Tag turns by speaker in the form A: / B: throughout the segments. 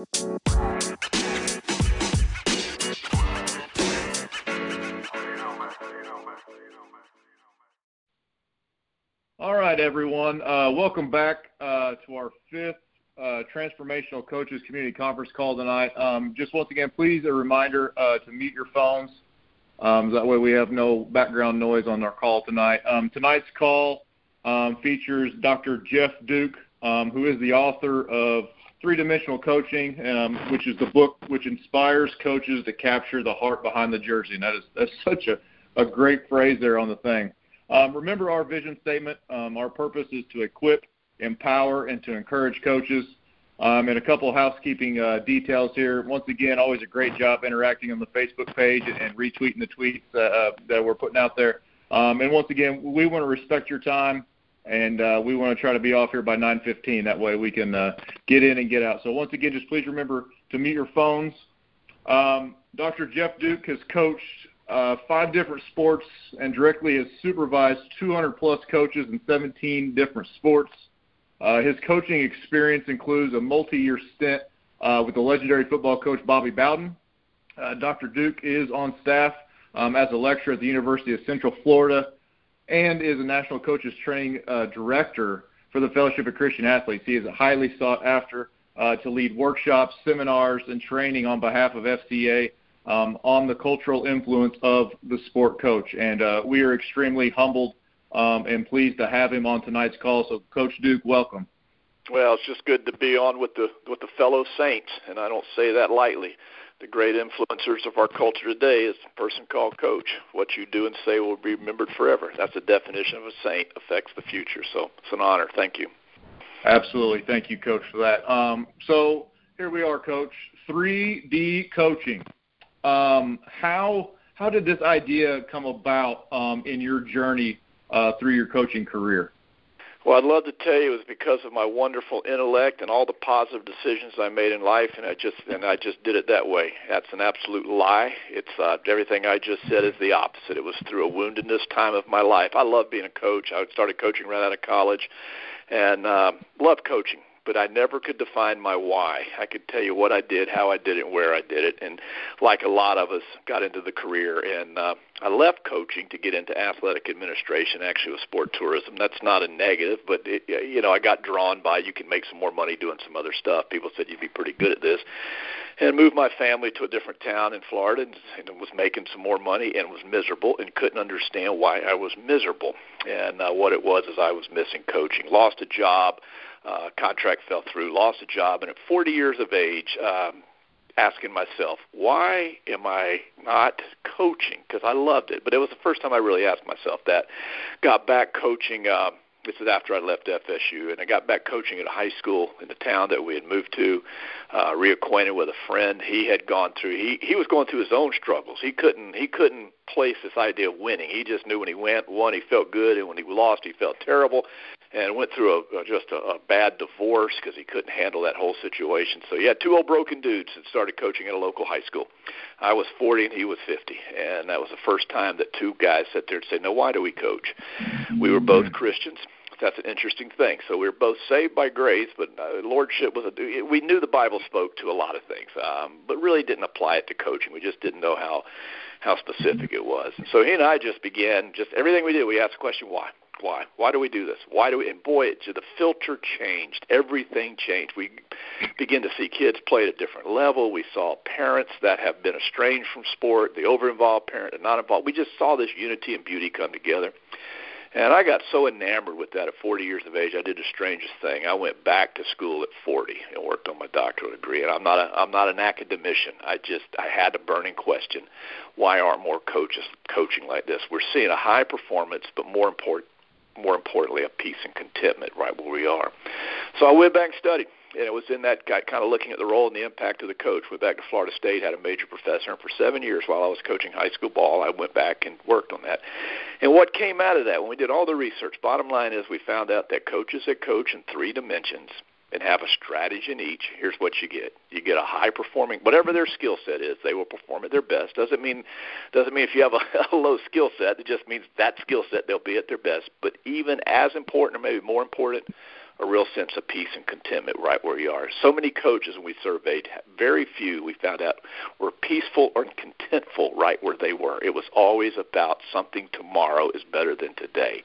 A: All right, everyone. Uh, welcome back uh, to our fifth uh, Transformational Coaches Community Conference call tonight. Um, just once again, please a reminder uh, to mute your phones. Um, that way we have no background noise on our call tonight. Um, tonight's call um, features Dr. Jeff Duke, um, who is the author of Three Dimensional Coaching, um, which is the book which inspires coaches to capture the heart behind the jersey. And that is that's such a, a great phrase there on the thing. Um, remember our vision statement. Um, our purpose is to equip, empower, and to encourage coaches. Um, and a couple of housekeeping uh, details here. Once again, always a great job interacting on the Facebook page and, retweeting the tweets uh, uh, that we're putting out there. Um, and once again, we want to respect your time, and uh, we want to try to be off here by 9:15. That way, we can uh, get in and get out. So once again, just please remember to mute your phones. Um, Dr. Jeff Duke has coached uh, five different sports and directly has supervised 200 plus coaches in 17 different sports. Uh, his coaching experience includes a multi-year stint uh, with the legendary football coach Bobby Bowden. Uh, Dr. Duke is on staff um, as a lecturer at the University of Central Florida and is a national coaches training uh, director for the Fellowship of Christian Athletes. He is highly sought after uh, to lead workshops, seminars, and training on behalf of FCA um, on the cultural influence of the sport coach. And uh, we are extremely humbled um, and pleased to have him on tonight's call. So, Coach Duke, welcome.
B: Well, it's just good to be on with the with the fellow saints, and I don't say that lightly. The great influencers of our culture today is a person called Coach. What you do and say will be remembered forever. That's the definition of a saint. Affects the future. So it's an honor. Thank you.
A: Absolutely. Thank you, Coach, for that. Um, so here we are, Coach. 3D coaching. Um, how how did this idea come about um, in your journey uh, through your coaching career?
B: Well, I'd love to tell you it was because of my wonderful intellect and all the positive decisions I made in life, and I just and I just did it that way. That's an absolute lie. It's uh, everything I just said is the opposite. It was through a woundedness time of my life. I love being a coach. I started coaching right out of college, and uh, loved coaching but I never could define my why. I could tell you what I did, how I did it, where I did it, and like a lot of us, got into the career. And uh, I left coaching to get into athletic administration, actually with sport tourism. That's not a negative, but it, you know, I got drawn by you can make some more money doing some other stuff. People said you'd be pretty good at this, and moved my family to a different town in Florida, and, and was making some more money and was miserable and couldn't understand why I was miserable. And uh, what it was is I was missing coaching. Lost a job uh, contract fell through, lost a job, and at 40 years of age, um, asking myself, why am I not coaching? Because I loved it, but it was the first time I really asked myself that. Got back coaching. Uh, this is after I left FSU, and I got back coaching at a high school in the town that we had moved to. Uh, reacquainted with a friend. He had gone through. He he was going through his own struggles. He couldn't he couldn't place this idea of winning. He just knew when he went, won, he felt good, and when he lost, he felt terrible and went through a, just a, a bad divorce because he couldn't handle that whole situation. So he had two old broken dudes that started coaching at a local high school. I was 40 and he was 50, and that was the first time that two guys sat there and said, "No, why do we coach?" We were both Christians. That's an interesting thing. So we were both saved by grace, but uh, lordship was a. We knew the Bible spoke to a lot of things, um, but really didn't apply it to coaching. We just didn't know how how specific it was. And so he and I just began just everything we did. We asked the question, why? Why? Why do we do this? Why do we? And boy, it, the filter changed. Everything changed. We begin to see kids play at a different level. We saw parents that have been estranged from sport, the over-involved parent, and not involved. We just saw this unity and beauty come together. And I got so enamored with that at 40 years of age. I did the strangest thing. I went back to school at 40 and worked on my doctoral degree. And I'm not a I'm not an academician. I just I had a burning question: Why aren't more coaches coaching like this? We're seeing a high performance, but more important more importantly, a peace and contentment right where we are. So I went back and studied, and it was in that kind of looking at the role and the impact of the coach. Went back to Florida State, had a major professor, and for seven years while I was coaching high school ball, I went back and worked on that. And what came out of that, when we did all the research, bottom line is we found out that coaches that coach in three dimensions and have a strategy in each, here's what you get. You get a high performing whatever their skill set is, they will perform at their best. Doesn't mean doesn't mean if you have a, a low skill set, it just means that skill set they'll be at their best. But even as important or maybe more important a real sense of peace and contentment right where you are. So many coaches we surveyed, very few we found out were peaceful or contentful right where they were. It was always about something tomorrow is better than today.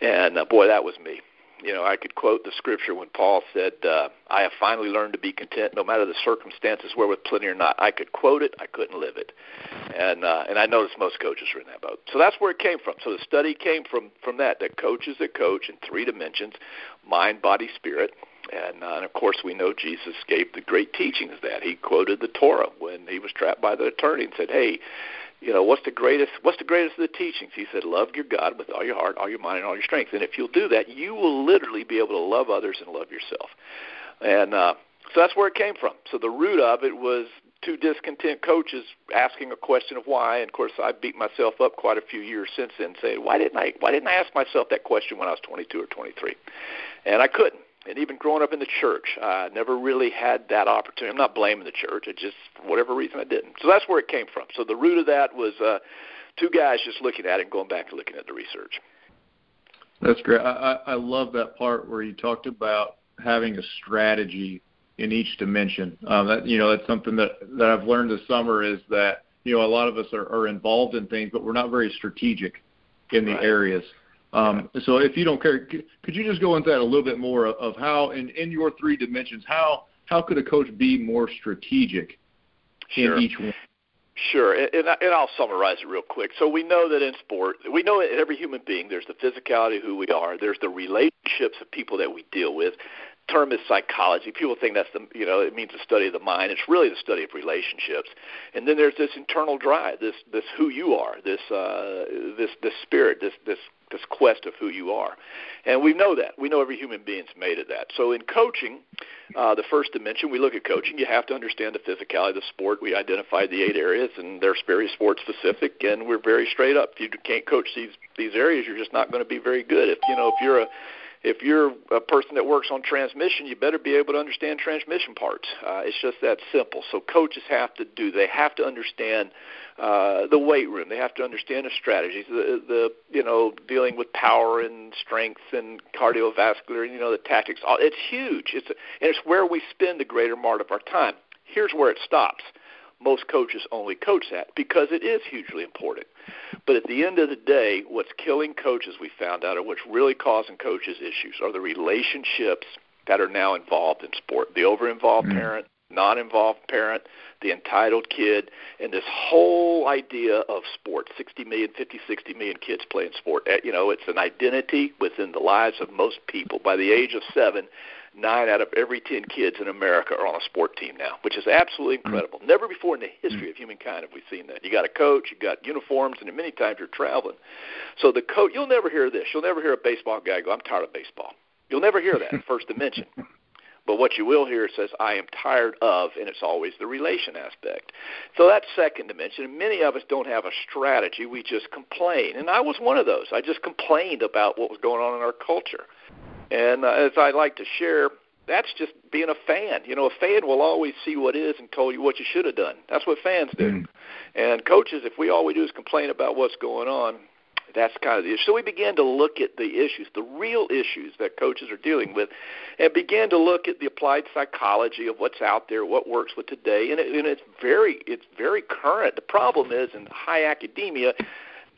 B: And uh, boy, that was me you know, I could quote the scripture when Paul said, uh, "I have finally learned to be content, no matter the circumstances, wherewith plenty or not." I could quote it, I couldn't live it, and uh, and I noticed most coaches are in that boat. So that's where it came from. So the study came from from that that coaches that coach in three dimensions: mind, body, spirit. And, uh, and of course, we know Jesus gave the great teachings that he quoted the Torah when he was trapped by the attorney and said, "Hey, you know, what's the greatest what's the greatest of the teachings? He said, Love your God with all your heart, all your mind, and all your strength. And if you'll do that, you will literally be able to love others and love yourself. And uh so that's where it came from. So the root of it was two discontent coaches asking a question of why. And of course, I beat myself up quite a few years since then, saying, "Why didn't I? Why didn't I ask myself that question when I was 22 or 23?" And I couldn't and even growing up in the church, I never really had that opportunity. I'm not blaming the church. It just, for whatever reason, I didn't. So that's where it came from. So the root of that was uh, two guys just looking at it and going back and looking at the research.
A: That's great. I, I love that part where you talked about having a strategy in each dimension. Um, that you know, that's something that that I've learned this summer is that you know a lot of us are, are involved in things, but we're not very strategic in the
B: right.
A: areas. Um, so if you don't care, could you just go into that a little bit more of, how, in, in your three dimensions, how how could a coach be more strategic
B: sure.
A: in each one?
B: Sure, and, and I'll summarize it real quick. So we know that in sport, we know in every human being, there's the physicality of who we are, there's the relationships of people that we deal with. Term is psychology. People think that's the you know it means the study of the mind. It's really the study of relationships. And then there's this internal drive, this this who you are, this uh, this this spirit, this this this quest of who you are. And we know that. We know every human being's made of that. So in coaching, uh, the first dimension, we look at coaching, you have to understand the physicality of the sport. We identified the eight areas, and they're very sport specific, and we're very straight up. If you can't coach these these areas, you're just not going to be very good. If you know if you're a if you're a person that works on transmission, you better be able to understand transmission parts. Uh, it's just that simple. So coaches have to do. They have to understand uh, the weight room. They have to understand the strategies, the, the you know dealing with power and strength and cardiovascular, you know the tactics. It's huge. It's and it's where we spend the greater part of our time. Here's where it stops most coaches only coach that because it is hugely important. But at the end of the day, what's killing coaches, we found out, or what's really causing coaches issues are the relationships that are now involved in sport. The over-involved mm-hmm. parent, non-involved parent, the entitled kid, and this whole idea of sport. 60 million, 50, 60 million kids playing sport. Eh, you know, it's an identity within the lives of most people. By the age of seven, nine out of every ten kids in America are on a sport team now, which is absolutely mm. incredible. Mm-hmm. Never before in the history mm-hmm. of humankind have we seen that. You got a coach, you got uniforms, and many times you're traveling. So the coach, you'll never hear this. You'll never hear a baseball guy go, "I'm tired of baseball." You'll never hear that first dimension. But what you will hear says, I am tired of, and it's always the relation aspect. So that's second dimension. And many of us don't have a strategy. We just complain. And I was one of those. I just complained about what was going on in our culture. And uh, as I like to share, that's just being a fan. You know, a fan will always see what is and tell you what you should have done. That's what fans do. Mm. And coaches, if we all we do is complain about what's going on, that's kind of the issue. So we began to look at the issues, the real issues that coaches are dealing with, and began to look at the applied psychology of what's out there, what works with today, and, it, and it's very, it's very current. The problem is in high academia,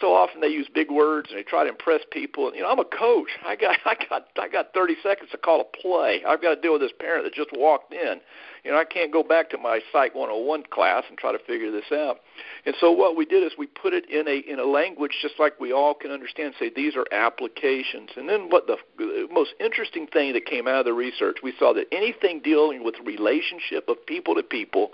B: so often they use big words and they try to impress people. And, you know, I'm a coach. I got I got I got 30 seconds to call a play. I've got to deal with this parent that just walked in. You know, I can't go back to my Psych 101 class and try to figure this out. And so what we did is we put it in a in a language just like we all can understand. Say these are applications. And then what the, most interesting thing that came out of the research, we saw that anything dealing with relationship of people to people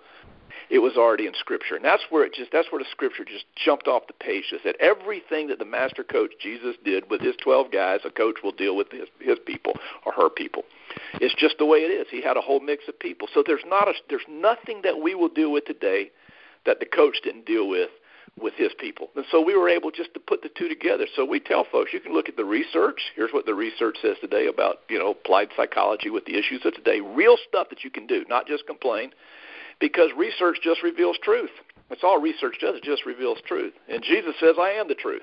B: it was already in Scripture. And that's where it just that's where the Scripture just jumped off the page. Is that everything that the master coach Jesus did with his twelve guys, a coach will deal with his his people or her people. It's just the way it is. He had a whole mix of people. So there's not a there's nothing that we will deal with today that the coach didn't deal with with his people. And so we were able just to put the two together. So we tell folks, you can look at the research. Here's what the research says today about, you know, applied psychology with the issues of today. Real stuff that you can do, not just complain because research just reveals truth. That's all research does. It just reveals truth. And Jesus says, I am the truth.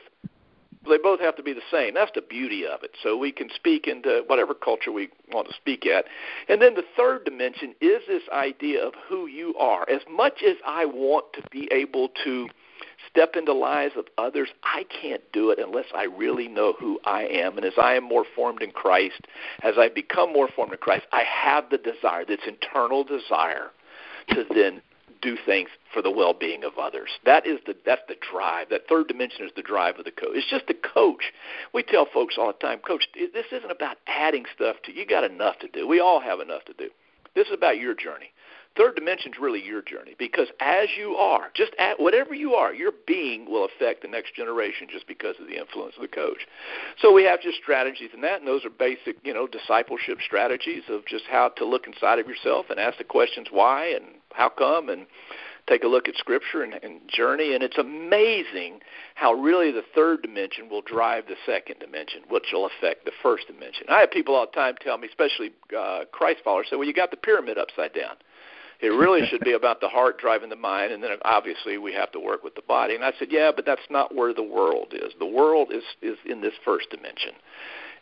B: they both have to be the same. That's the beauty of it. So we can speak into whatever culture we want to speak at. And then the third dimension is this idea of who you are. As much as I want to be able to step into lives of others, I can't do it unless I really know who I am. And as I am more formed in Christ, as I become more formed in Christ, I have the desire, this internal desire to then do things for the well-being of others. That is the that's the drive. That third dimension is the drive of the coach. It's just the coach. We tell folks all the time, coach, this isn't about adding stuff to you. Got enough to do. We all have enough to do. This is about your journey. Third dimension is really your journey because as you are, just at whatever you are, your being will affect the next generation just because of the influence of the coach. So we have just strategies in that, and those are basic, you know, discipleship strategies of just how to look inside of yourself and ask the questions why and how come and take a look at scripture and, and journey. And it's amazing how really the third dimension will drive the second dimension which will affect the first dimension. I have people all the time tell me especially uh, christ followers say well you got the pyramid upside down it really should be about the heart driving the mind, and then obviously we have to work with the body. And I said, yeah, but that's not where the world is. The world is is in this first dimension,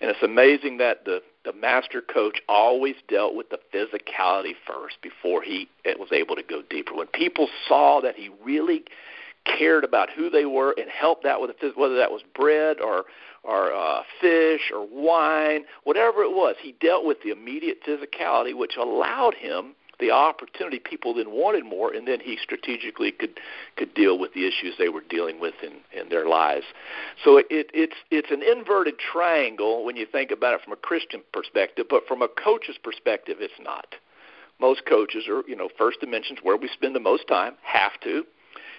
B: and it's amazing that the the master coach always dealt with the physicality first before he was able to go deeper. When people saw that he really cared about who they were and helped that with the, whether that was bread or or uh, fish or wine, whatever it was, he dealt with the immediate physicality, which allowed him the opportunity, people then wanted more, and then he strategically could could deal with the issues they were dealing with in in their lives. So it, it's it's an inverted triangle when you think about it from a Christian perspective, but from a coach's perspective, it's not. Most coaches are, you know, first dimensions where we spend the most time, have to.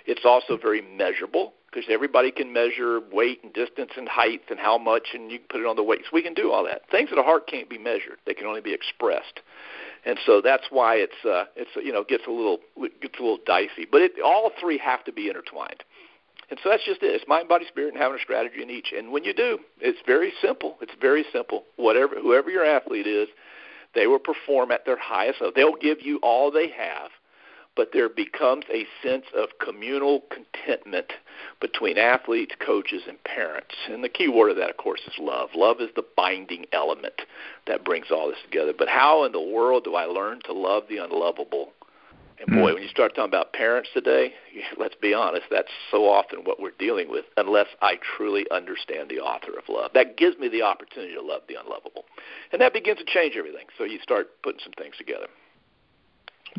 B: It's also very measurable because everybody can measure weight and distance and height and how much, and you can put it on the weights. We can do all that. Things that a heart can't be measured; they can only be expressed and so that's why it's uh, it's you know gets a little gets a little dicey. But it, all three have to be intertwined, and so that's just it. It's mind, body, spirit, and having a strategy in each. And when you do, it's very simple. It's very simple. Whatever whoever your athlete is, they will perform at their highest. So they'll give you all they have but there becomes a sense of communal contentment between athletes, coaches, and parents. And the key word of that, of course, is love. Love is the binding element that brings all this together. But how in the world do I learn to love the unlovable? And boy, hmm. when you start talking about parents today, let's be honest, that's so often what we're dealing with, unless I truly understand the author of love. That gives me the opportunity to love the unlovable. And that begins to change everything. So you start putting some things together.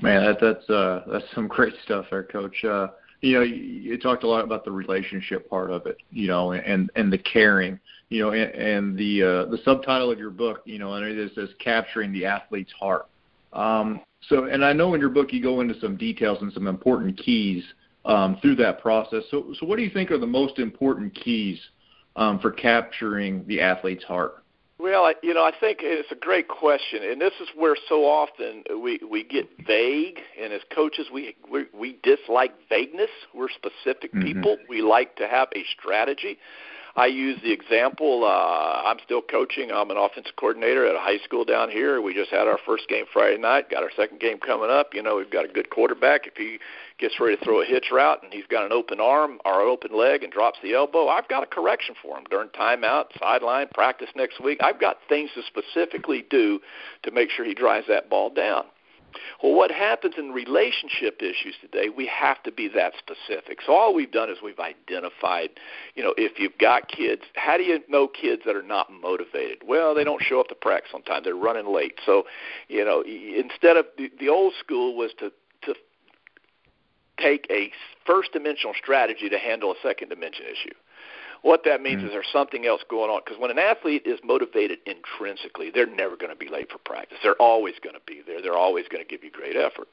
A: Man, that, that's uh, that's some great stuff there, Coach. Uh, you know, you, you talked a lot about the relationship part of it, you know, and and the caring, you know, and, and the uh, the subtitle of your book, you know, and it says capturing the athlete's heart. Um, so, and I know in your book you go into some details and some important keys um, through that process. So, so what do you think are the most important keys um, for capturing the athlete's heart?
B: Well, I, you know, I think it's a great question, and this is where so often we we get vague, and as coaches, we we, we dislike vagueness. We're specific mm-hmm. people. We like to have a strategy. I use the example. Uh, I'm still coaching. I'm an offensive coordinator at a high school down here. We just had our first game Friday night. Got our second game coming up. You know, we've got a good quarterback. If he gets ready to throw a hitch route and he's got an open arm or open leg and drops the elbow, I've got a correction for him during timeout, sideline, practice next week. I've got things to specifically do to make sure he drives that ball down. Well, what happens in relationship issues today, we have to be that specific. So all we've done is we've identified, you know, if you've got kids, how do you know kids that are not motivated? Well, they don't show up to practice on time. They're running late. So, you know, instead of the, the old school was to to take a first dimensional strategy to handle a second dimension issue. What that means mm-hmm. is there's something else going on. Because when an athlete is motivated intrinsically, they're never going to be late for practice. They're always going to be there. They're always going to give you great effort.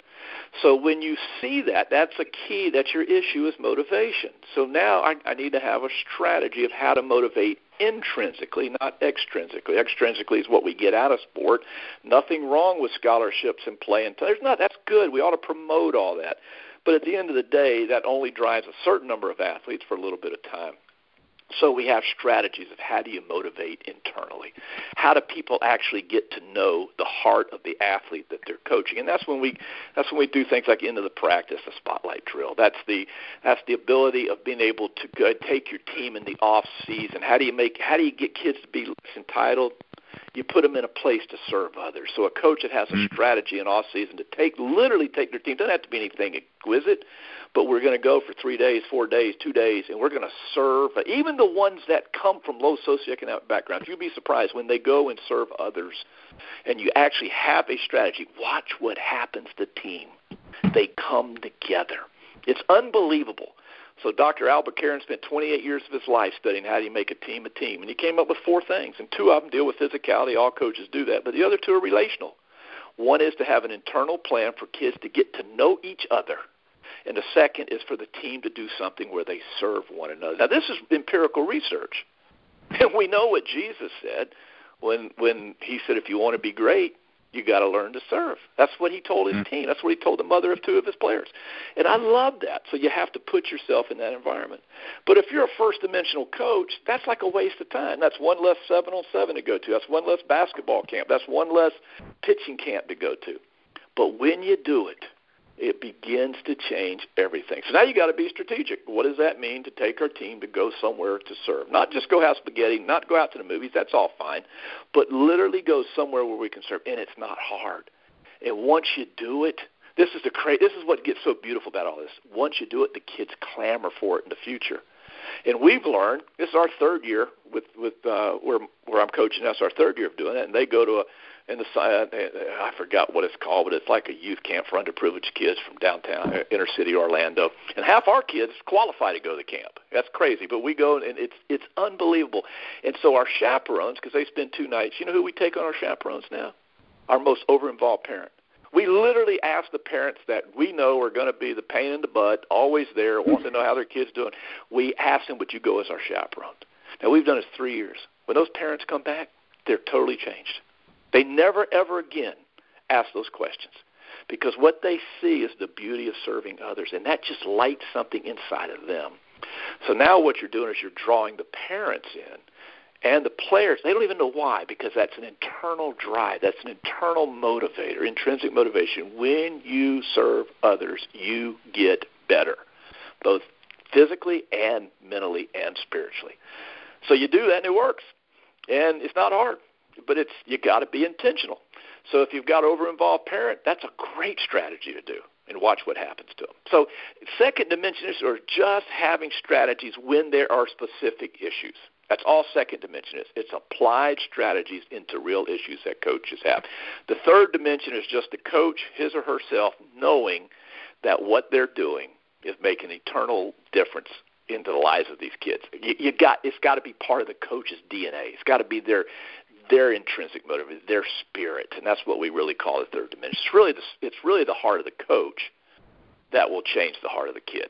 B: So when you see that, that's a key that your issue is motivation. So now I, I need to have a strategy of how to motivate intrinsically, not extrinsically. Extrinsically is what we get out of sport. Nothing wrong with scholarships and play and there's not. That's good. We ought to promote all that. But at the end of the day, that only drives a certain number of athletes for a little bit of time. So we have strategies of how do you motivate internally? How do people actually get to know the heart of the athlete that they're coaching? And that's when we that's when we do things like into the practice, the spotlight drill. That's the that's the ability of being able to go, take your team in the off season. How do you make how do you get kids to be entitled? You put them in a place to serve others. So a coach that has a mm-hmm. strategy in off season to take literally take their team doesn't have to be anything exquisite but we're going to go for three days, four days, two days, and we're going to serve even the ones that come from low socioeconomic backgrounds. You'd be surprised when they go and serve others, and you actually have a strategy. Watch what happens to team. They come together. It's unbelievable. So Dr. Albert Carron spent 28 years of his life studying how do you make a team a team, and he came up with four things, and two of them deal with physicality. All coaches do that, but the other two are relational. One is to have an internal plan for kids to get to know each other – and the second is for the team to do something where they serve one another. Now, this is empirical research, and we know what Jesus said when when he said, "If you want to be great, you got to learn to serve." That's what he told his mm-hmm. team. That's what he told the mother of two of his players, and I love that. So you have to put yourself in that environment. But if you're a first-dimensional coach, that's like a waste of time. That's one less seven on seven to go to. That's one less basketball camp. That's one less pitching camp to go to. But when you do it it begins to change everything. So now you got to be strategic. What does that mean to take our team to go somewhere to serve? Not just go have spaghetti, not go out to the movies, that's all fine, but literally go somewhere where we can serve. And it's not hard. And once you do it, this is the cra- this is what gets so beautiful about all this. Once you do it, the kids clamor for it in the future. And we've learned this is our third year with with uh, where where I'm coaching. That's our third year of doing it. And they go to a in the uh, I forgot what it's called, but it's like a youth camp for underprivileged kids from downtown uh, inner city Orlando. And half our kids qualify to go to the camp. That's crazy, but we go and it's it's unbelievable. And so our chaperones, because they spend two nights, you know who we take on our chaperones now? Our most over-involved parent. We literally ask the parents that we know are going to be the pain in the butt, always there, want to know how their kids doing. We ask them, "Would you go as our chaperone?" Now we've done this three years. When those parents come back, they're totally changed. They never, ever again ask those questions because what they see is the beauty of serving others, and that just lights something inside of them. So now what you're doing is you're drawing the parents in and the players. They don't even know why because that's an internal drive, that's an internal motivator, intrinsic motivation. When you serve others, you get better, both physically and mentally and spiritually. So you do that and it works. And it's not hard but it's you got to be intentional. So if you've got over involved parent, that's a great strategy to do and watch what happens to them. So second dimension is or just having strategies when there are specific issues. That's all second dimension is. It's applied strategies into real issues that coaches have. The third dimension is just the coach, his or herself, knowing that what they're doing is making an eternal difference into the lives of these kids. You, you got it's got to be part of the coach's DNA. It's got to be their their intrinsic motive, is their spirit, and that's what we really call the third dimension. It's really the, it's really the heart of the coach that will change the heart of the kid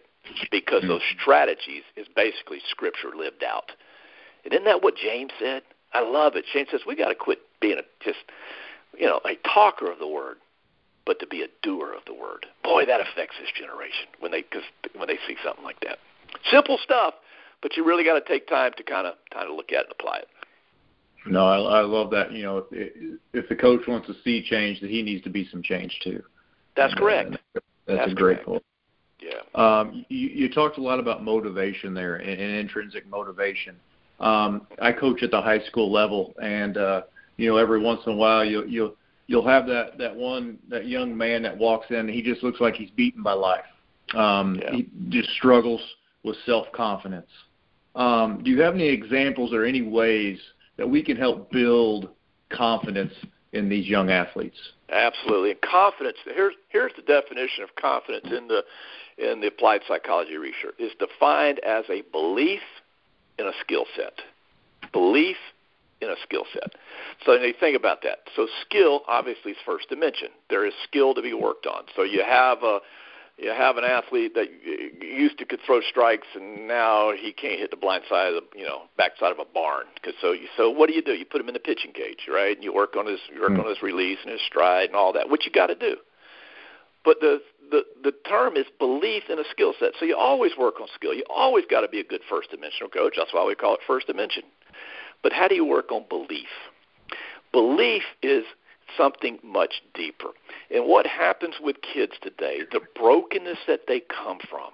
B: because those mm-hmm. strategies is basically scripture lived out. And isn't that what James said? I love it. James says we got to quit being a, just you know a talker of the word, but to be a doer of the word. Boy, that affects this generation when they cause when they see something like that. Simple stuff, but you really got to take time to kind of kind of look at it and apply it.
A: No, I, I love that. You know, if, if the coach wants to see change, that he needs to be some change too.
B: That's correct.
A: that's, that's, a great point.
B: Yeah.
A: Um, you, you talked a lot about motivation there and, and intrinsic motivation. Um, I coach at the high school level, and uh, you know, every once in a while, you'll you'll you'll have that that one that young man that walks in, and he just looks like he's beaten by life. Um, yeah. He just struggles with self confidence. Um, do you have any examples or any ways that we can help build confidence in these young athletes.
B: Absolutely. And confidence. Here's here's the definition of confidence in the in the applied psychology research is defined as a belief in a skill set. Belief in a skill set. So you think about that. So skill obviously is first dimension. There is skill to be worked on. So you have a you have an athlete that used to could throw strikes and now he can't hit the blind side of the you know backside of a barn because so you so what do you do you put him in the pitching cage right and you work on his you work mm. on his release and his stride and all that which you got to do but the the the term is belief in a skill set. So you always work on skill. You always got to be a good first dimensional coach. That's why we call it first dimension. But how do you work on belief? Belief is something much deeper. And what happens with kids today, the brokenness that they come from,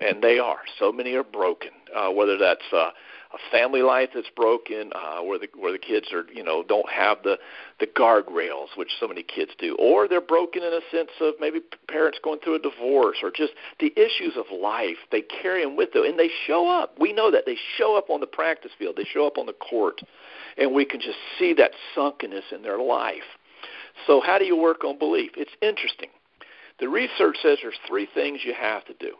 B: and they are. So many are broken. Uh, whether that's uh, a family life that's broken, uh, where the where the kids are, you know, don't have the the guardrails, which so many kids do, or they're broken in a sense of maybe parents going through a divorce, or just the issues of life. They carry them with them, and they show up. We know that they show up on the practice field. They show up on the court, and we can just see that sunkenness in their life. So, how do you work on belief? It's interesting. The research says there's three things you have to do.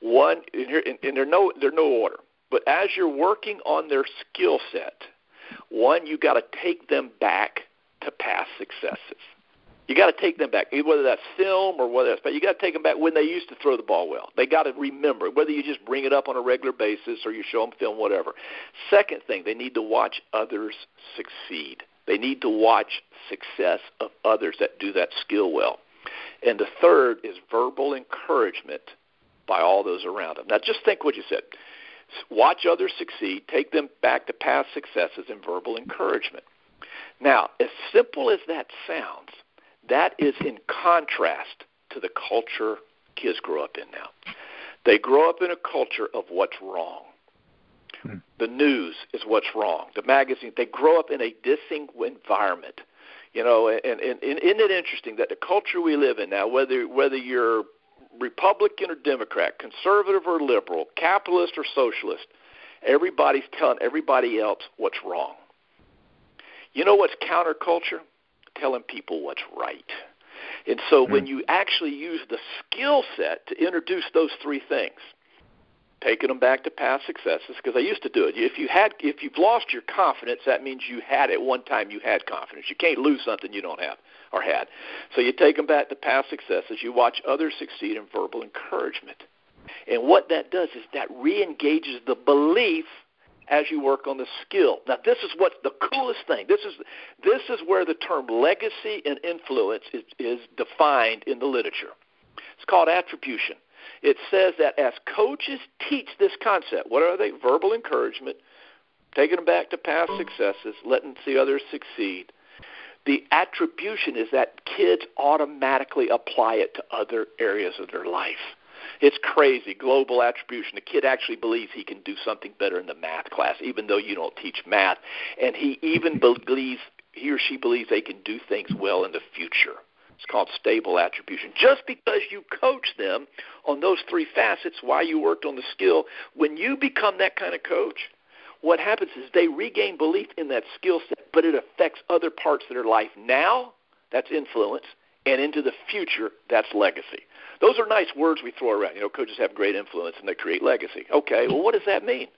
B: One, and, here, and, and they're no they're no order. But as you're working on their skill set, one, you got to take them back to past successes. You got to take them back, whether that's film or whether that's, but you got to take them back when they used to throw the ball well. They got to remember whether you just bring it up on a regular basis or you show them film, whatever. Second thing, they need to watch others succeed. They need to watch success of others that do that skill well. And the third is verbal encouragement by all those around them. Now, just think what you said. Watch others succeed, take them back to past successes and verbal encouragement. Now, as simple as that sounds, that is in contrast to the culture kids grow up in now. They grow up in a culture of what's wrong. Hmm. The news is what's wrong. The magazine, they grow up in a dissing environment. You know, and, and, and isn't it interesting that the culture we live in now, whether whether you're Republican or Democrat, conservative or liberal, capitalist or socialist, everybody's telling everybody else what's wrong. You know what's counterculture? Telling people what's right. And so mm-hmm. when you actually use the skill set to introduce those three things, taking them back to past successes, because I used to do it. If you had, if you've lost your confidence, that means you had at one time you had confidence. You can't lose something you don't have or had. So you take them back to past successes. You watch others succeed in verbal encouragement. And what that does is that re-engages the belief as you work on the skill. Now, this is what's the coolest thing. This is this is where the term legacy and influence is, is defined in the literature. It's called attribution. It says that as coaches teach this concept, what are they? Verbal encouragement, taking them back to past successes, letting see others succeed, the attribution is that kids automatically apply it to other areas of their life. It's crazy. Global attribution. The kid actually believes he can do something better in the math class, even though you don't teach math. And he even believes, he or she believes they can do things well in the future. It's called stable attribution. Just because you coach them on those three facets, why you worked on the skill, when you become that kind of coach, what happens is they regain belief in that skill set, but it affects other parts of their life now, that's influence, and into the future, that's legacy. Those are nice words we throw around. You know, coaches have great influence and they create legacy. Okay, well, what does that mean?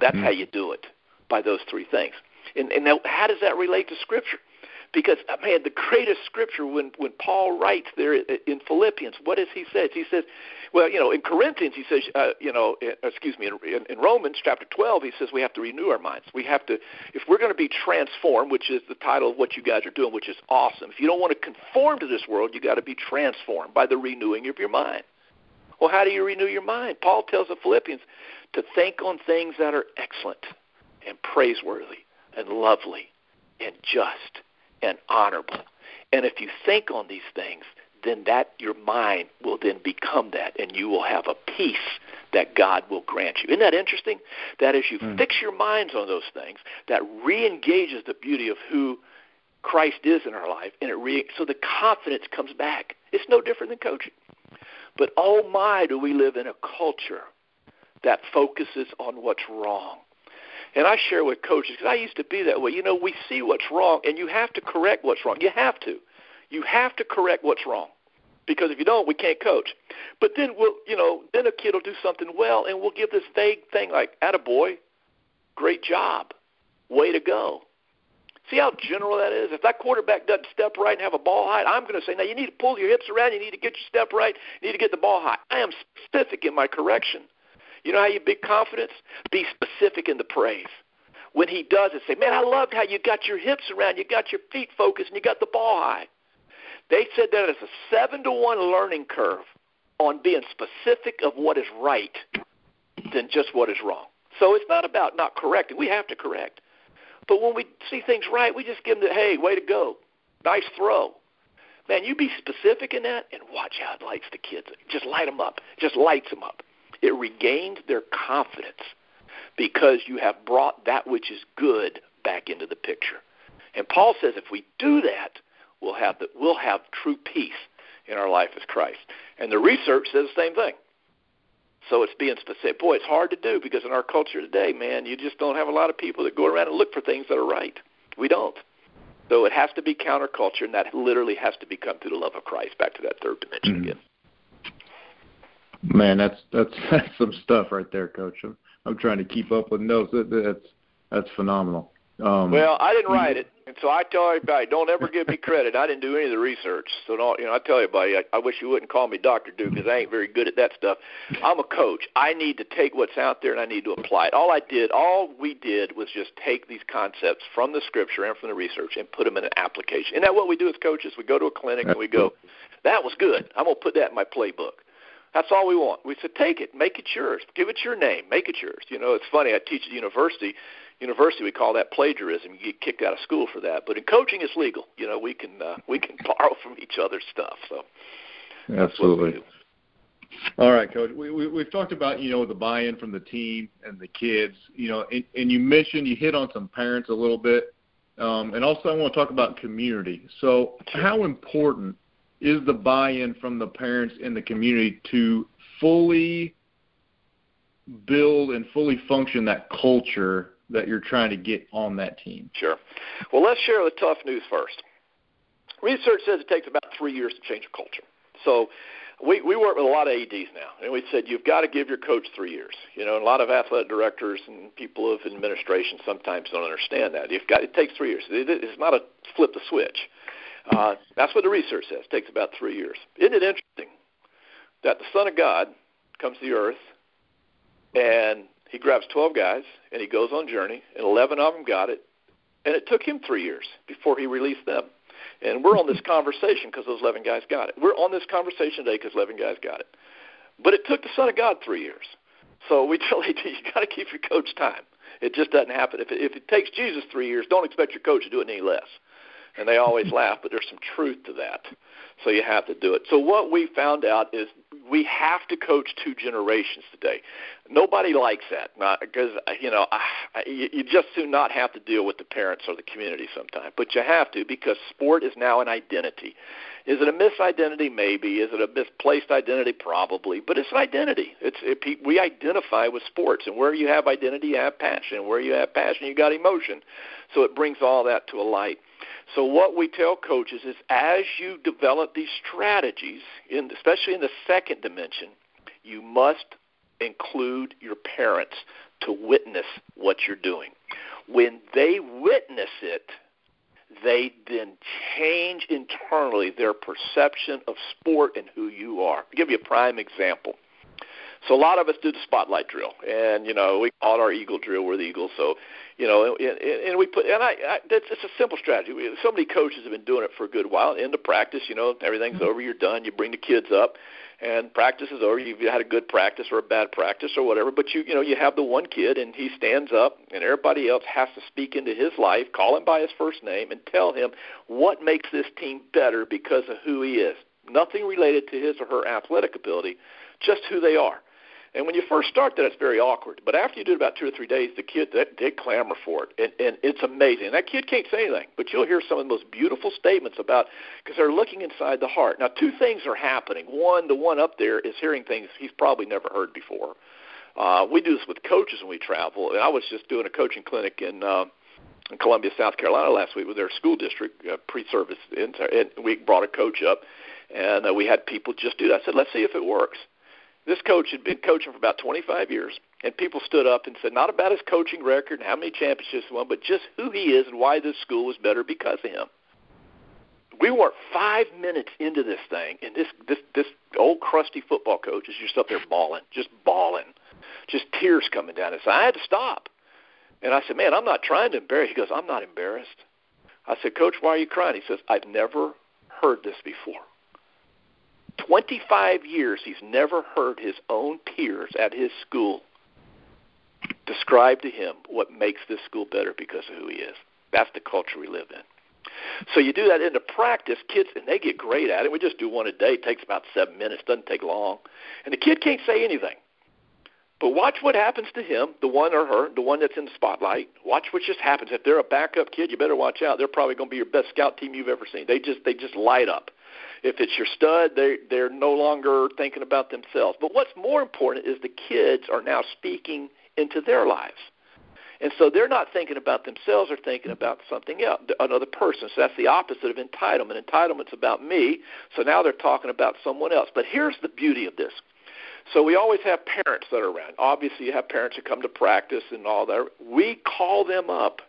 B: That's mm-hmm. how you do it, by those three things. And, and now, how does that relate to Scripture? Because uh, man, the greatest scripture when when Paul writes there in Philippians, what does he say? He says, well, you know, in Corinthians he says, uh, you know, in, excuse me, in, in Romans chapter 12 he says we have to renew our minds. We have to, if we're going to be transformed, which is the title of what you guys are doing, which is awesome. If you don't want to conform to this world, you got to be transformed by the renewing of your mind. Well, how do you renew your mind? Paul tells the Philippians to think on things that are excellent and praiseworthy and lovely and just and honorable. And if you think on these things, then that your mind will then become that, and you will have a peace that God will grant you. Isn't that interesting? That as you mm. fix your minds on those things, that re-engages the beauty of who Christ is in our life, and it re- so the confidence comes back. It's no different than coaching. But oh my, do we live in a culture that focuses on what's wrong and I share with coaches because I used to be that way. You know, we see what's wrong, and you have to correct what's wrong. You have to. You have to correct what's wrong because if you don't, we can't coach. But then we'll, you know, then a kid will do something well, and we'll give this vague thing like, "Attaboy, great job, way to go." See how general that is? If that quarterback doesn't step right and have a ball height, I'm going to say, now you need to pull your hips around. You need to get your step right. You need to get the ball high. I am specific in my correction. You know how you build confidence? Be specific in the praise. When he does it, say, Man, I loved how you got your hips around, you got your feet focused, and you got the ball high. They said that is a seven to one learning curve on being specific of what is right than just what is wrong. So it's not about not correcting. We have to correct. But when we see things right, we just give them the, hey, way to go. Nice throw. Man, you be specific in that and watch how it lights the kids. Just light them up. Just lights them up. It regains their confidence because you have brought that which is good back into the picture. And Paul says if we do that, we'll have the, we'll have true peace in our life as Christ. And the research says the same thing. So it's being specific. Boy, it's hard to do because in our culture today, man, you just don't have a lot of people that go around and look for things that are right. We don't. So it has to be counterculture, and that literally has to become through the love of Christ. Back to that third dimension mm-hmm. again.
A: Man, that's that's that's some stuff right there, Coach. I'm, I'm trying to keep up with notes. That, that's that's phenomenal. Um,
B: well, I didn't write it, and so I tell everybody, don't ever give me credit. I didn't do any of the research, so don't. You know, I tell everybody, I, I wish you wouldn't call me Doctor Duke because I ain't very good at that stuff. I'm a coach. I need to take what's out there and I need to apply it. All I did, all we did, was just take these concepts from the Scripture and from the research and put them in an application. Isn't that what we do as coaches? We go to a clinic and we go, that was good. I'm gonna put that in my playbook. That's all we want. We said, take it, make it yours, give it your name, make it yours. You know, it's funny. I teach at university university we call that plagiarism. You get kicked out of school for that. But in coaching, it's legal. You know, we can uh, we can borrow from each other's stuff. So
A: absolutely. All right, coach. We, we we've talked about you know the buy-in from the team and the kids. You know, and, and you mentioned you hit on some parents a little bit, um, and also I want to talk about community. So, how important is the buy-in from the parents in the community to fully build and fully function that culture that you're trying to get on that team?
B: Sure. Well, let's share the tough news first. Research says it takes about three years to change a culture. So we, we work with a lot of ADs now, and we said you've got to give your coach three years. You know, a lot of athletic directors and people of administration sometimes don't understand that. You've got it takes three years. It, it's not a flip the switch. Uh, that's what the research says. It takes about three years. Isn't it interesting that the Son of God comes to the earth and he grabs 12 guys and he goes on journey, and 11 of them got it. And it took him three years before he released them. And we're on this conversation because those 11 guys got it. We're on this conversation today because 11 guys got it. But it took the Son of God three years. So we tell AD, you got to keep your coach time. It just doesn't happen. If it, if it takes Jesus three years, don't expect your coach to do it any less. And they always laugh, but there's some truth to that. So you have to do it. So what we found out is we have to coach two generations today. Nobody likes that, not because uh, you know ah, I, you just do not have to deal with the parents or the community sometimes, but you have to because sport is now an identity. Is it a misidentity? Maybe. Is it a misplaced identity? Probably. But it's an identity. It's it, we identify with sports, and where you have identity, you have passion. Where you have passion, you got emotion. So it brings all that to a light. So what we tell coaches is as you develop these strategies, in, especially in the second dimension, you must include your parents to witness what you're doing. When they witness it, they then change internally their perception of sport and who you are. I'll give you a prime example. So a lot of us do the spotlight drill, and you know we call it our eagle drill. We're the eagles, so you know, and, and we put and I, I that's it's a simple strategy. We, so many coaches have been doing it for a good while. Into practice, you know, everything's mm-hmm. over, you're done. You bring the kids up, and practice is over. You've had a good practice or a bad practice or whatever, but you you know you have the one kid and he stands up, and everybody else has to speak into his life, call him by his first name, and tell him what makes this team better because of who he is. Nothing related to his or her athletic ability, just who they are. And when you first start that, it's very awkward. But after you do it about two or three days, the kid they, they clamor for it, and, and it's amazing. And that kid can't say anything, but you'll hear some of the most beautiful statements about because they're looking inside the heart. Now, two things are happening. One, the one up there is hearing things he's probably never heard before. Uh, we do this with coaches when we travel, and I was just doing a coaching clinic in. Uh, in Columbia, South Carolina last week with their school district uh, pre-service, and we brought a coach up, and uh, we had people just do that. I said, "Let's see if it works." This coach had been coaching for about 25 years, and people stood up and said not about his coaching record and how many championships he won, but just who he is and why this school was better because of him. We weren't five minutes into this thing, and this this this old crusty football coach is just up there bawling, just bawling, just tears coming down his. I had to stop, and I said, "Man, I'm not trying to embarrass." He goes, "I'm not embarrassed." I said, "Coach, why are you crying?" He says, "I've never heard this before. 25 years he's never heard his own peers at his school describe to him what makes this school better because of who he is. That's the culture we live in. So you do that into practice, kids, and they get great at it. We just do one a day. It takes about seven minutes. Doesn't take long, and the kid can't say anything. But watch what happens to him, the one or her, the one that's in the spotlight. Watch what just happens. If they're a backup kid, you better watch out. They're probably going to be your best scout team you've ever seen. They just they just light up. If it's your stud, they they're no longer thinking about themselves. But what's more important is the kids are now speaking into their lives. And so they're not thinking about themselves, they're thinking about something else, another person. So that's the opposite of entitlement. Entitlement's about me, so now they're talking about someone else. But here's the beauty of this. So we always have parents that are around. Obviously, you have parents who come to practice and all that. We call them up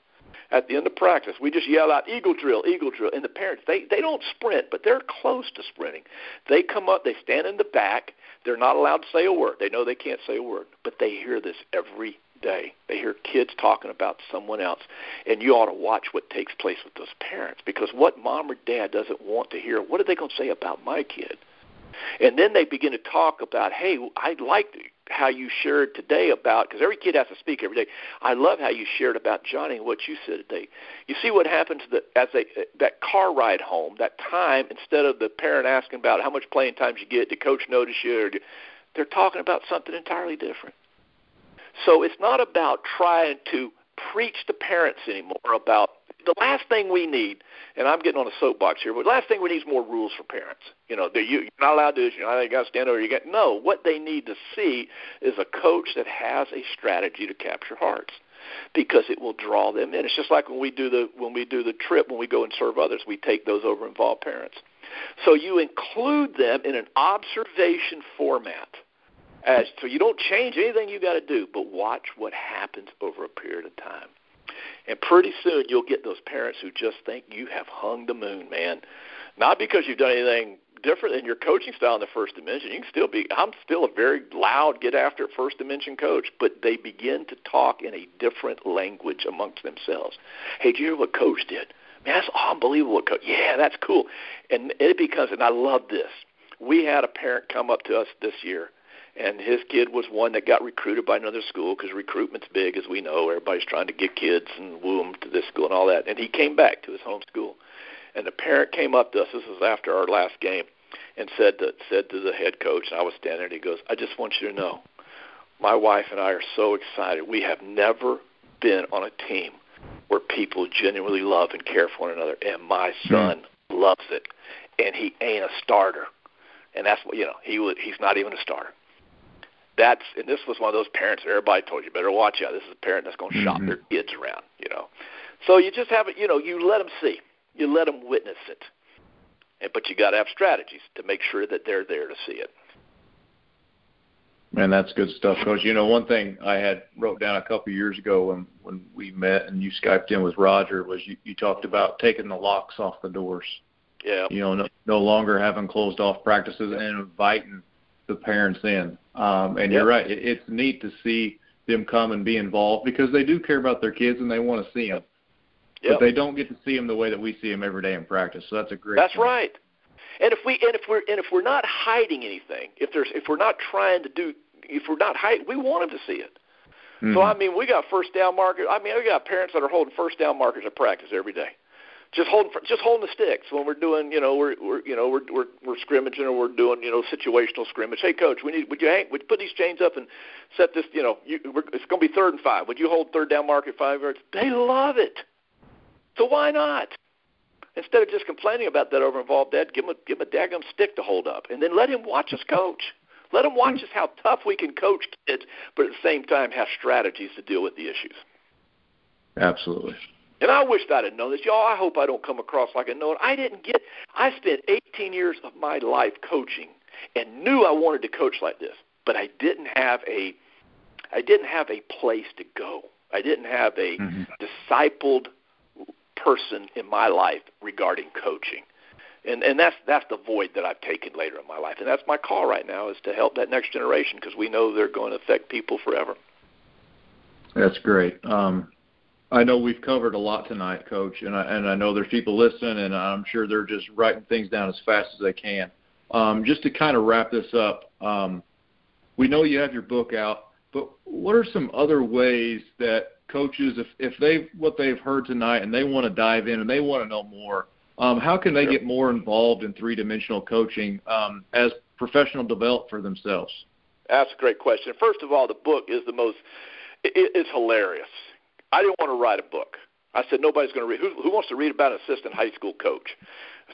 B: at the end of practice. We just yell out eagle drill, eagle drill, and the parents they they don't sprint, but they're close to sprinting. They come up, they stand in the back. They're not allowed to say a word. They know they can't say a word, but they hear this every day. They hear kids talking about someone else, and you ought to watch what takes place with those parents because what mom or dad doesn't want to hear, what are they going to say about my kid? And then they begin to talk about, hey, I liked how you shared today about, because every kid has to speak every day. I love how you shared about Johnny and what you said today. You see what happens that as they that car ride home, that time instead of the parent asking about how much playing time you get, did coach notice you, or they're talking about something entirely different. So it's not about trying to preach to parents anymore about the last thing we need, and I'm getting on a soapbox here, but the last thing we need is more rules for parents. You know, you, you're not allowed to do this. You're not allowed to stand over. You got no. What they need to see is a coach that has a strategy to capture hearts, because it will draw them in. It's just like when we do the when we do the trip when we go and serve others, we take those over involved parents. So you include them in an observation format. As, so you don't change anything you got to do, but watch what happens over a period of time. And pretty soon you'll get those parents who just think you have hung the moon, man. Not because you've done anything different in your coaching style in the first dimension. You can still be I'm still a very loud get after it first dimension coach, but they begin to talk in a different language amongst themselves. Hey, did you hear what coach did? Man, that's unbelievable what coach yeah, that's cool. And it becomes and I love this. We had a parent come up to us this year and his kid was one that got recruited by another school because recruitment's big, as we know. Everybody's trying to get kids and woo them to this school and all that. And he came back to his home school, and the parent came up to us. This was after our last game, and said to said to the head coach, and I was standing there. and He goes, "I just want you to know, my wife and I are so excited. We have never been on a team where people genuinely love and care for one another, and my hmm. son mm. loves it. And he ain't a starter." And that's what you know. He was. He's not even a starter that's and this was one of those parents that everybody told you better watch out. This is a parent that's going to mm-hmm. shop their kids around, you know. So you just have it, you know, you let them see, you let them witness it, and but you got to have strategies to make sure that they're there to see it.
A: Man, that's good stuff, Coach. You know, one thing I had wrote down a couple of years ago when when we met and you skyped in with Roger was you, you talked about taking the locks off the doors.
B: Yeah.
A: You know, no, no longer having closed off practices and inviting the parents in. Um, and yep. you're right. It, it's neat to see them come and be involved because they do care about their kids and they want to see them. Yep. But they don't get to see them the way that we see them every day in practice. So that's a great.
B: That's
A: point.
B: right. And if we and if we're and if we're not hiding anything, if there's if we're not trying to do if we're not hiding, we want them to see it. Mm-hmm. So I mean, we got first down markers. I mean, we got parents that are holding first down markers at practice every day just holding just holding the sticks when we're doing you know we're, we're you know we're we're we're scrimmaging or we're doing you know situational scrimmage. Hey coach, we need would you hang would you put these chains up and set this you know you, we're, it's going to be third and five. Would you hold third down mark at five yards? They love it. So why not? Instead of just complaining about that over involved dad, give him a give him a daggum stick to hold up, and then let him watch us coach. Let him watch us how tough we can coach kids, but at the same time have strategies to deal with the issues.
A: Absolutely.
B: And I wished I'd have known this. Y'all, I hope I don't come across like I know it. I didn't get I spent 18 years of my life coaching and knew I wanted to coach like this, but I didn't have a I didn't have a place to go. I didn't have a mm-hmm. discipled person in my life regarding coaching. And and that's that's the void that I've taken later in my life. And that's my call right now is to help that next generation because we know they're going to affect people forever.
A: That's great. Um, I know we've covered a lot tonight, Coach, and I, and I know there's people listening, and I'm sure they're just writing things down as fast as they can. Um, just to kind of wrap this up, um, we know you have your book out, but what are some other ways that coaches, if if they what they've heard tonight and they want to dive in and they want to know more, um, how can they get more involved in three dimensional coaching um, as professional develop for themselves?
B: That's a great question. First of all, the book is the most it, it's hilarious. I didn't want to write a book. I said nobody's going to read. Who, who wants to read about an assistant high school coach?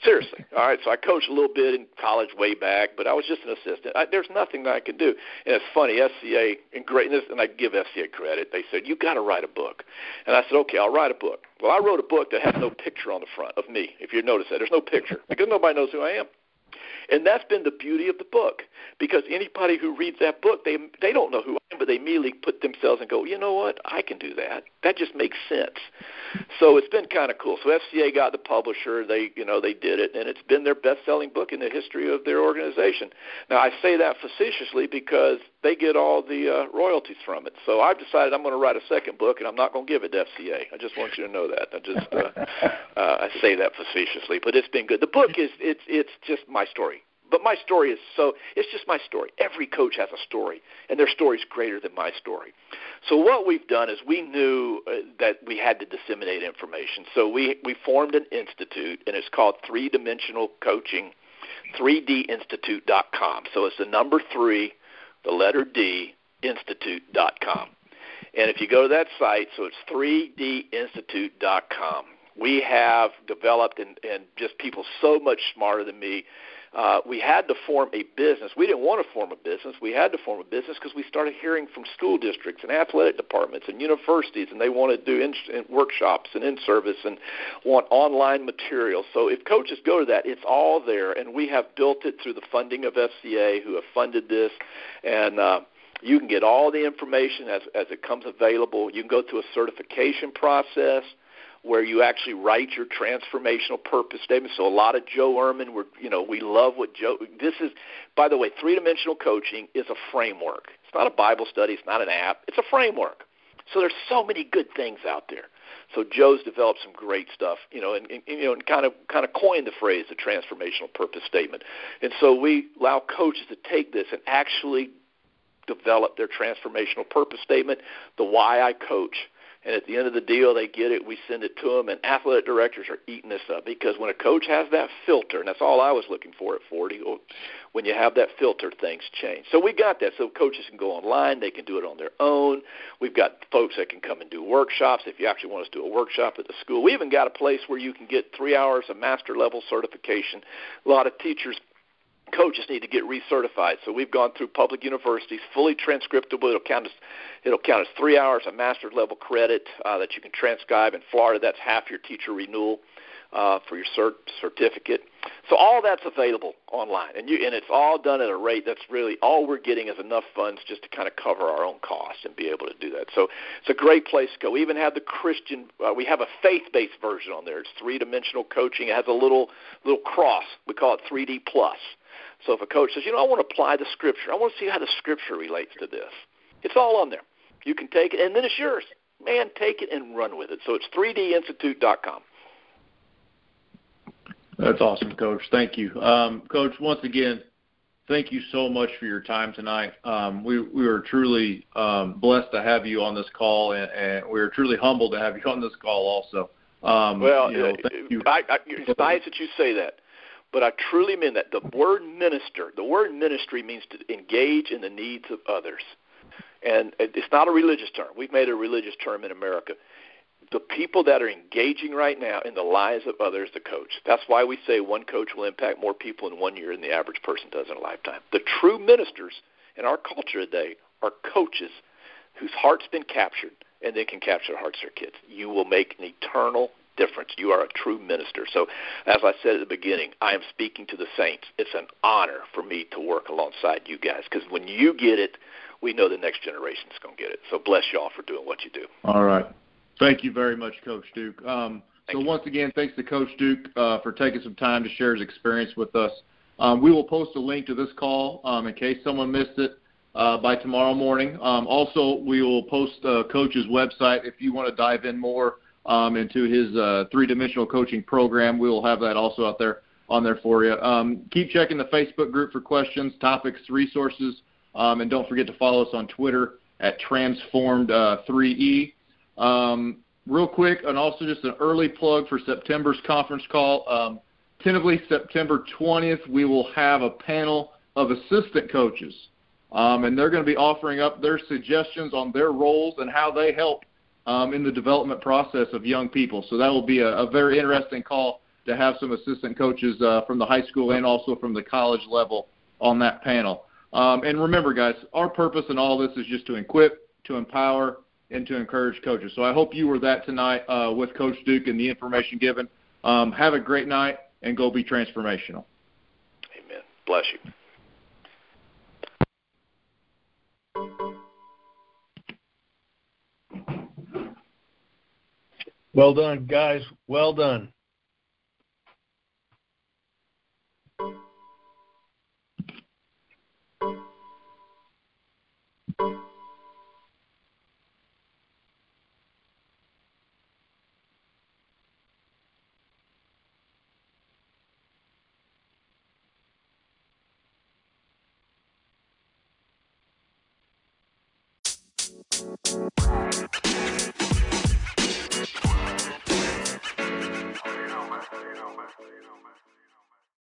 B: Seriously. All right. So I coached a little bit in college way back, but I was just an assistant. I, there's nothing that I could do. And it's funny, FCA and greatness, and I give FCA credit. They said you got to write a book, and I said okay, I'll write a book. Well, I wrote a book that has no picture on the front of me. If you notice that, there's no picture because nobody knows who I am. And that's been the beauty of the book because anybody who reads that book, they they don't know who I am, but they immediately put themselves and go, you know what, I can do that. That just makes sense. So it's been kind of cool. So FCA got the publisher, they you know they did it, and it's been their best-selling book in the history of their organization. Now I say that facetiously because they get all the uh, royalties from it. So I've decided I'm going to write a second book, and I'm not going to give it to FCA. I just want you to know that. I just uh, uh, I say that facetiously, but it's been good. The book is it's it's just my story. But my story is so it's just my story. Every coach has a story, and their story is greater than my story. So what we've done is we knew uh, that we had to disseminate information. So we we formed an institute, and it's called Three Dimensional Coaching, 3dinstitute.com. So it's the number three the letter D, institute.com. And if you go to that site, so it's 3dinstitute.com, we have developed, and, and just people so much smarter than me, uh, we had to form a business. We didn't want to form a business. We had to form a business because we started hearing from school districts and athletic departments and universities, and they want to do in, in workshops and in service and want online material. So if coaches go to that, it's all there, and we have built it through the funding of FCA, who have funded this, and. Uh, you can get all the information as, as it comes available. You can go through a certification process where you actually write your transformational purpose statement. So a lot of Joe Ehrmann, we're you know we love what Joe. This is, by the way, three dimensional coaching is a framework. It's not a Bible study. It's not an app. It's a framework. So there's so many good things out there. So Joe's developed some great stuff, you know, and, and you know, and kind of kind of coined the phrase the transformational purpose statement. And so we allow coaches to take this and actually develop their transformational purpose statement, the why I coach and at the end of the deal, they get it. We send it to them, and athletic directors are eating this up because when a coach has that filter, and that's all I was looking for at 40, when you have that filter, things change. So we got that. So coaches can go online, they can do it on their own. We've got folks that can come and do workshops. If you actually want us to do a workshop at the school, we even got a place where you can get three hours of master level certification. A lot of teachers coaches need to get recertified. So we've gone through public universities, fully transcriptable. It'll count as it'll count as three hours of master's level credit uh, that you can transcribe. In Florida, that's half your teacher renewal uh, for your cert certificate. So all that's available online, and you and it's all done at a rate that's really all we're getting is enough funds just to kind of cover our own costs and be able to do that. So it's a great place to go. We even have the Christian. Uh, we have a faith-based version on there. It's three-dimensional coaching. It has a little little cross. We call it 3D Plus. So if a coach says, you know, I want to apply the scripture, I want to see how the scripture relates to this, it's all on there. You can take it, and then it's yours. Man, take it and run with it. So it's 3dinstitute.com.
A: That's awesome, Coach. Thank you. Um, Coach, once again, thank you so much for your time tonight. Um, we, we are truly um, blessed to have you on this call, and, and we are truly humbled to have you on this call also.
B: Um, well, you know, thank you. I, I, it's nice that you say that. But I truly mean that. The word minister, the word ministry means to engage in the needs of others. And it's not a religious term. We've made a religious term in America. The people that are engaging right now in the lives of others, the coach. That's why we say one coach will impact more people in one year than the average person does in a lifetime. The true ministers in our culture today are coaches whose heart's been captured and they can capture the hearts of their kids. You will make an eternal difference. You are a true minister. So, as I said at the beginning, I am speaking to the saints. It's an honor for me to work alongside you guys because when you get it, we know the next generation is going to get it. So, bless y'all for doing what you do.
A: All right. Thank you very much, Coach Duke. Um, so, you. once again, thanks to Coach Duke uh, for taking some time to share his experience with us. Um, we will post a link to this call um, in case someone missed it. uh, by tomorrow morning. Um, also, we will post uh, Coach's website if you want to dive in more um, into his uh, three-dimensional coaching program. We will have that also out there on there for you. Um, keep checking the Facebook group for questions, topics, resources, um, and don't forget to follow us on Twitter at Transformed3E. Uh, um, real quick, and also just an early plug for September's conference call. Um, tentatively, September 20th, we will have a panel of assistant coaches, um, and they're going to be offering up their suggestions on their roles and how they help um, in the development process of young people. So that will be a, a very interesting call to have some assistant coaches uh, from the high school and also from the college level on that panel. Um, and remember, guys, our purpose in all this is just to equip, to empower, and to encourage coaches. So I hope you were that tonight uh, with Coach Duke and the information given. Um, have a great night and go be transformational.
B: Amen. Bless you.
C: Well done, guys. Well done.